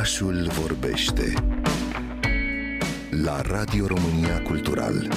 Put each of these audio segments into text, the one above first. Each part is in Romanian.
Orașul vorbește la Radio România Cultural.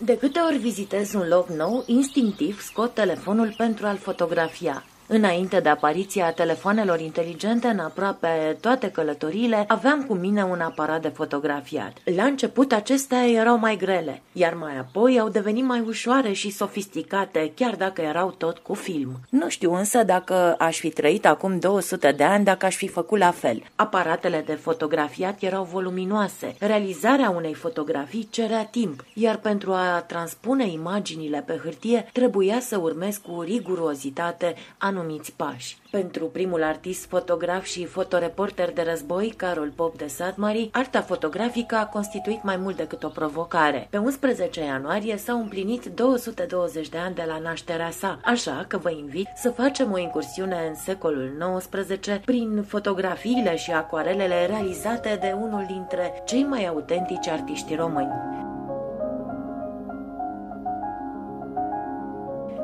De câte ori vizitez un loc nou, instinctiv scot telefonul pentru a-l fotografia. Înainte de apariția telefoanelor inteligente în aproape toate călătoriile, aveam cu mine un aparat de fotografiat. La început acestea erau mai grele, iar mai apoi au devenit mai ușoare și sofisticate, chiar dacă erau tot cu film. Nu știu însă dacă aș fi trăit acum 200 de ani dacă aș fi făcut la fel. Aparatele de fotografiat erau voluminoase. Realizarea unei fotografii cerea timp, iar pentru a transpune imaginile pe hârtie trebuia să urmez cu rigurozitate anumiți pași. Pentru primul artist, fotograf și fotoreporter de război, Carol Pop de Satmari, arta fotografică a constituit mai mult decât o provocare. Pe 11 ianuarie s-au împlinit 220 de ani de la nașterea sa, așa că vă invit să facem o incursiune în secolul XIX prin fotografiile și acuarelele realizate de unul dintre cei mai autentici artiști români.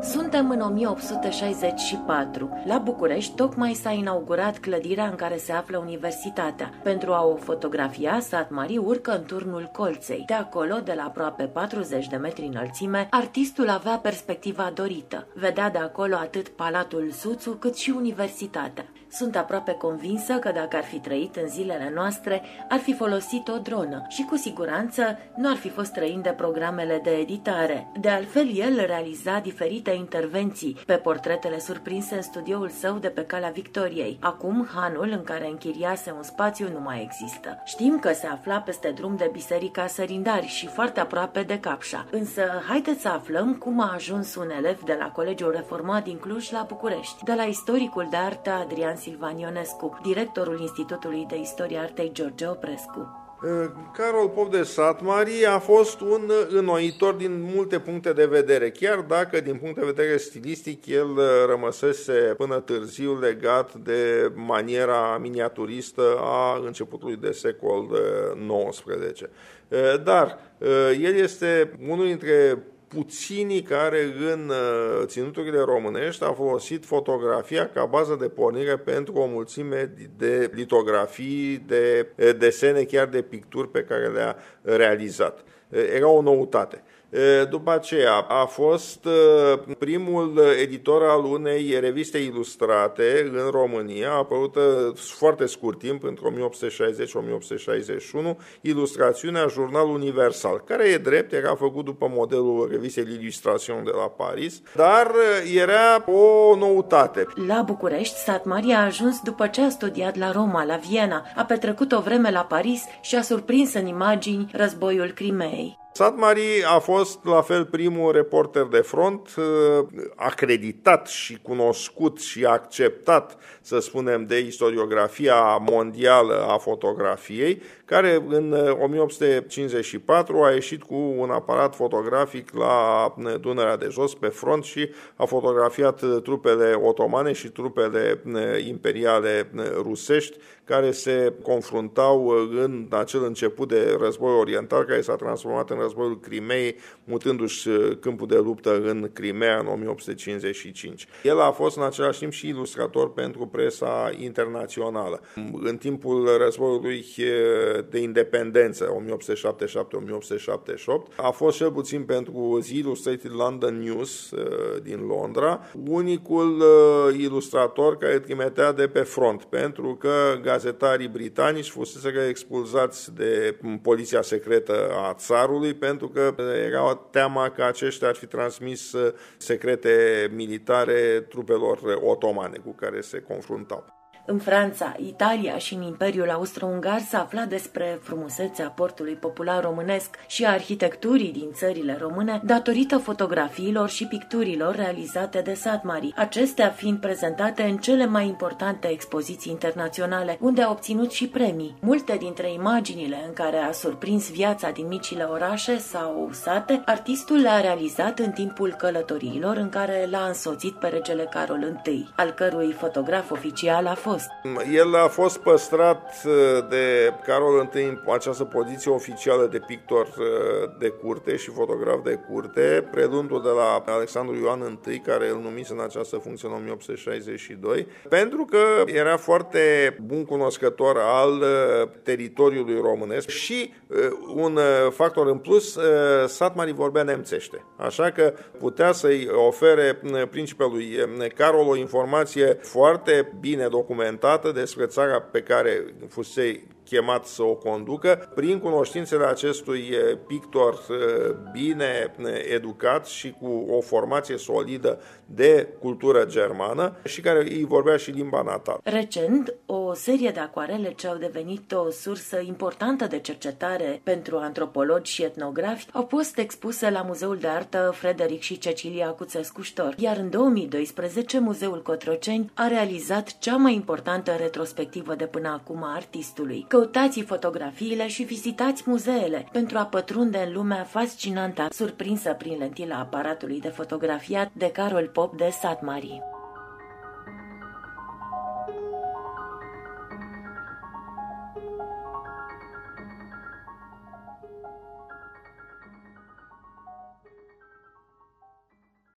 Suntem în 1864. La București tocmai s-a inaugurat clădirea în care se află universitatea. Pentru a o fotografia, Sat Mari urcă în turnul colței. De acolo, de la aproape 40 de metri înălțime, artistul avea perspectiva dorită. Vedea de acolo atât Palatul Suțu cât și universitatea. Sunt aproape convinsă că dacă ar fi trăit în zilele noastre, ar fi folosit o dronă și cu siguranță nu ar fi fost străin de programele de editare. De altfel, el realiza diferite intervenții pe portretele surprinse în studioul său de pe calea Victoriei. Acum, hanul în care închiriase un spațiu nu mai există. Știm că se afla peste drum de Biserica Sărindari și foarte aproape de Capșa. Însă, haideți să aflăm cum a ajuns un elev de la Colegiul Reformat din Cluj la București, de la istoricul de artă Adrian Silvan Ionescu, directorul Institutului de Istorie Artei George Oprescu. Carol Pop de Satmari a fost un înnoitor din multe puncte de vedere, chiar dacă din punct de vedere stilistic el rămăsese până târziu legat de maniera miniaturistă a începutului de secol XIX. Dar el este unul dintre puținii care în uh, ținuturile românești au folosit fotografia ca bază de pornire pentru o mulțime de litografii, de desene, chiar de picturi pe care le-a realizat. Era o noutate. După aceea a fost primul editor al unei reviste ilustrate în România, a apărut foarte scurt timp, între 1860-1861, ilustrațiunea Jurnal Universal, care e drept, era făcut după modelul revistei L'Illustration de la Paris, dar era o noutate. La București, Sat Maria a ajuns după ce a studiat la Roma, la Viena, a petrecut o vreme la Paris și a surprins în imagini războiul Crimeei. Satmari a fost la fel primul reporter de front, uh, acreditat și cunoscut și acceptat, să spunem, de istoriografia mondială a fotografiei, care în 1854 uh, a ieșit cu un aparat fotografic la uh, Dunărea de Jos, pe front și a fotografiat trupele otomane și trupele imperiale rusești care se confruntau în acel început de război oriental care s-a transformat în războiul Crimei, mutându-și uh, câmpul de luptă în Crimea în 1855. El a fost în același timp și ilustrator pentru presa internațională. În timpul războiului uh, de independență, 1877-1878, a fost cel puțin pentru The Illustrated London News uh, din Londra, unicul ilustrator care trimitea de pe front, pentru că gazetarii britanici fusese expulzați de poliția secretă a țarului pentru că era teama că aceștia ar fi transmis secrete militare trupelor otomane cu care se confruntau. În Franța, Italia și în Imperiul Austro-Ungar s-a aflat despre frumusețea portului popular românesc și a arhitecturii din țările române datorită fotografiilor și picturilor realizate de Satmari, acestea fiind prezentate în cele mai importante expoziții internaționale, unde a obținut și premii. Multe dintre imaginile în care a surprins viața din micile orașe sau sate, artistul le-a realizat în timpul călătoriilor în care l-a însoțit pe regele Carol I, al cărui fotograf oficial a fost fost? El a fost păstrat uh, de Carol I în această poziție oficială de pictor uh, de curte și fotograf de curte, predându de la Alexandru Ioan I, care îl numise în această funcție în 1862, pentru că era foarte bun cunoscător al uh, teritoriului românesc și un factor în plus, Satmari vorbea nemțește. Așa că putea să-i ofere principelui Carol o informație foarte bine documentată despre țara pe care fusei chemat să o conducă prin cunoștințele acestui pictor bine educat și cu o formație solidă de cultură germană și care îi vorbea și limba natală. Recent, o serie de acuarele ce au devenit o sursă importantă de cercetare pentru antropologi și etnografi au fost expuse la Muzeul de Artă Frederic și Cecilia Cuțescu-Ștor, iar în 2012 Muzeul Cotroceni a realizat cea mai importantă retrospectivă de până acum a artistului. Căutați fotografiile și vizitați muzeele pentru a pătrunde în lumea fascinantă, surprinsă prin lentila aparatului de fotografiat de Carol Pop de Satmari.